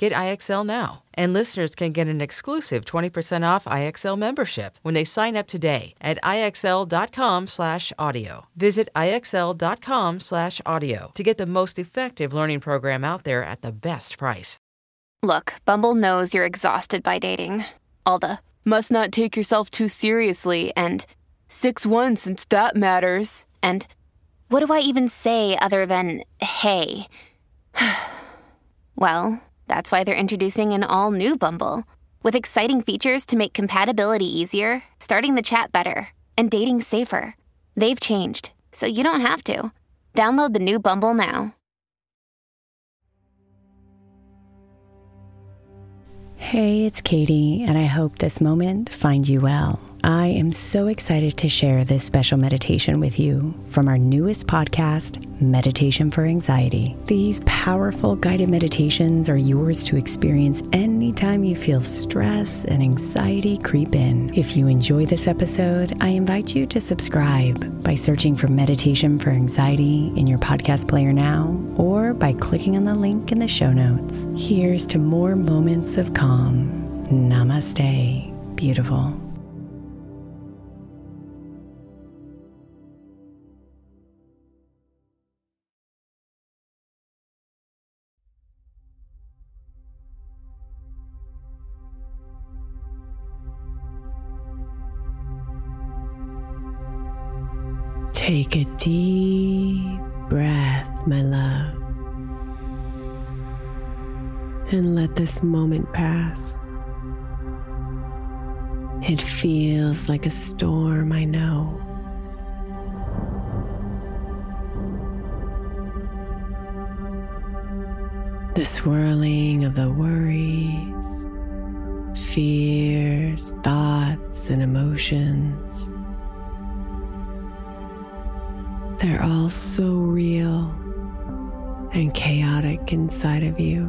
Get IXL now. And listeners can get an exclusive 20% off IXL membership when they sign up today at IXL.com/audio. Visit IXL.com/audio to get the most effective learning program out there at the best price. Look, Bumble knows you're exhausted by dating. All the must not take yourself too seriously and 6 1 since that matters. And what do I even say other than hey? well, that's why they're introducing an all new Bumble with exciting features to make compatibility easier, starting the chat better, and dating safer. They've changed, so you don't have to. Download the new Bumble now. Hey, it's Katie, and I hope this moment finds you well. I am so excited to share this special meditation with you from our newest podcast, Meditation for Anxiety. These powerful guided meditations are yours to experience anytime you feel stress and anxiety creep in. If you enjoy this episode, I invite you to subscribe by searching for Meditation for Anxiety in your podcast player now or by clicking on the link in the show notes. Here's to more moments of calm. Namaste, beautiful. Take a deep breath, my love, and let this moment pass. It feels like a storm, I know. The swirling of the worries, fears, thoughts, and emotions. They're all so real and chaotic inside of you.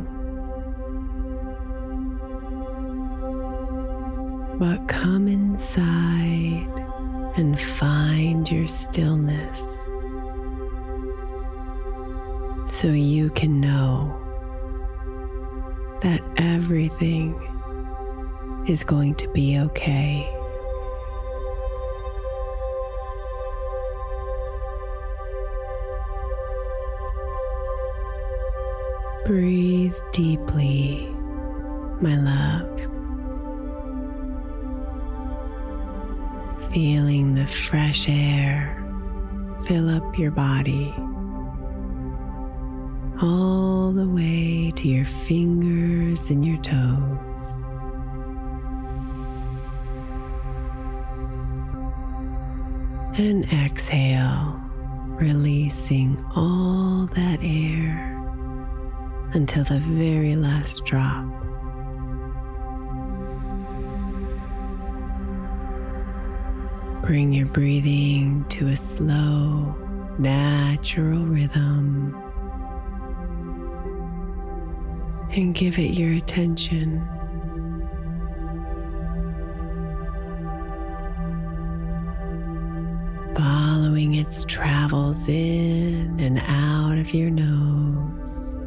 But come inside and find your stillness so you can know that everything is going to be okay. Breathe deeply, my love. Feeling the fresh air fill up your body all the way to your fingers and your toes. And exhale, releasing all that air until the very last drop. Bring your breathing to a slow, natural rhythm and give it your attention. Following its travels in and out of your nose.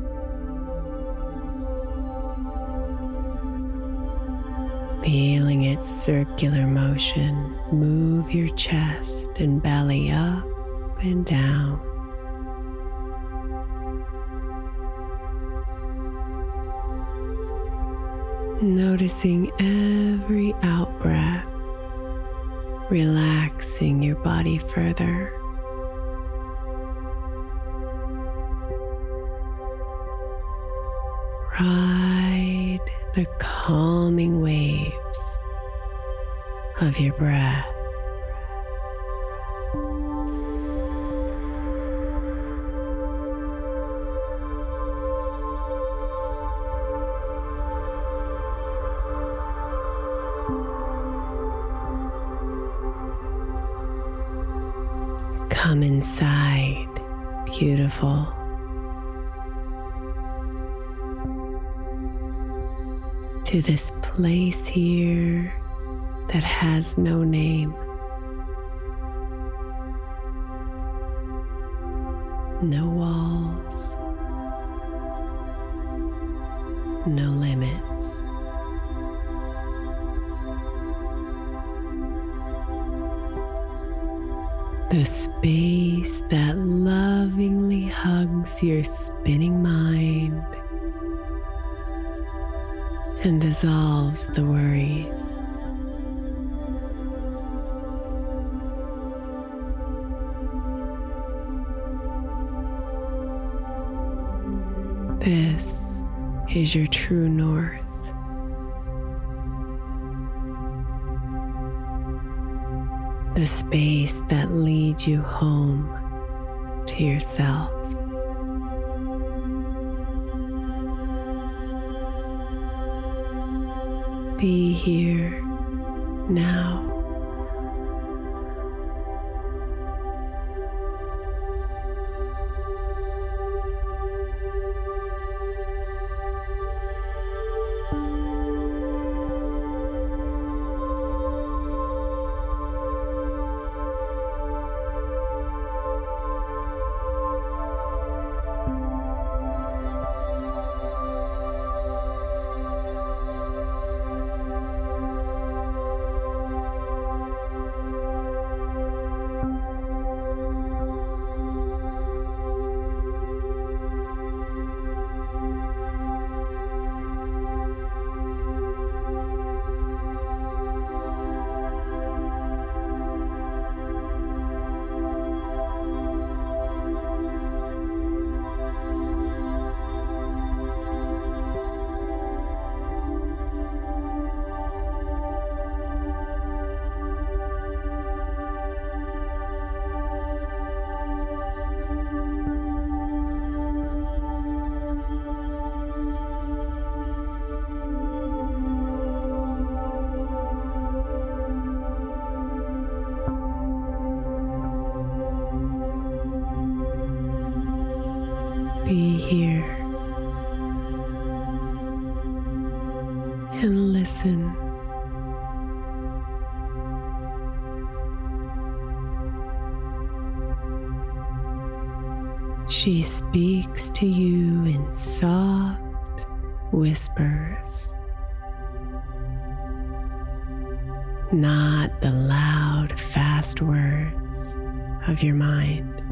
Feeling its circular motion move your chest and belly up and down. Noticing every out breath, relaxing your body further. Ride the calming waves of your breath. Come inside, beautiful. To this place here that has no name. No walls, no limits. The space that lovingly hugs your spinning mind and dissolves the worries. This is your true north. The space that leads you home to yourself. Be here now. And listen. She speaks to you in soft whispers, not the loud, fast words of your mind.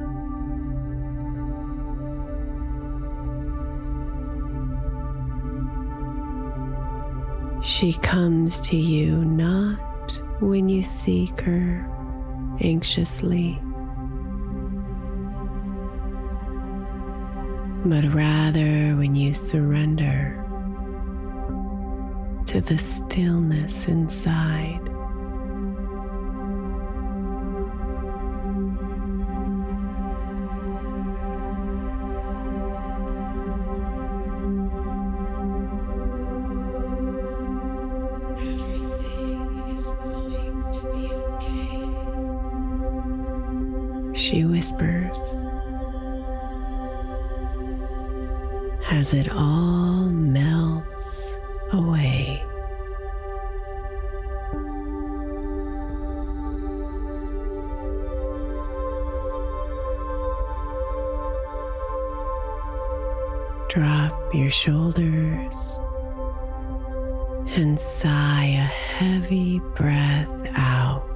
She comes to you not when you seek her anxiously, but rather when you surrender to the stillness inside. As it all melts away. Drop your shoulders and sigh a heavy breath out.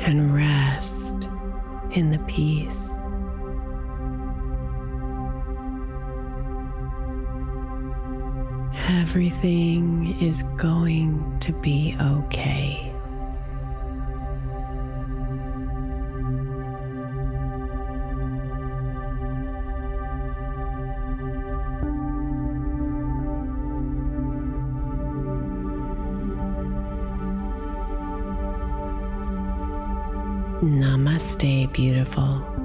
And rest in the peace. Everything is going to be okay. Namaste, beautiful.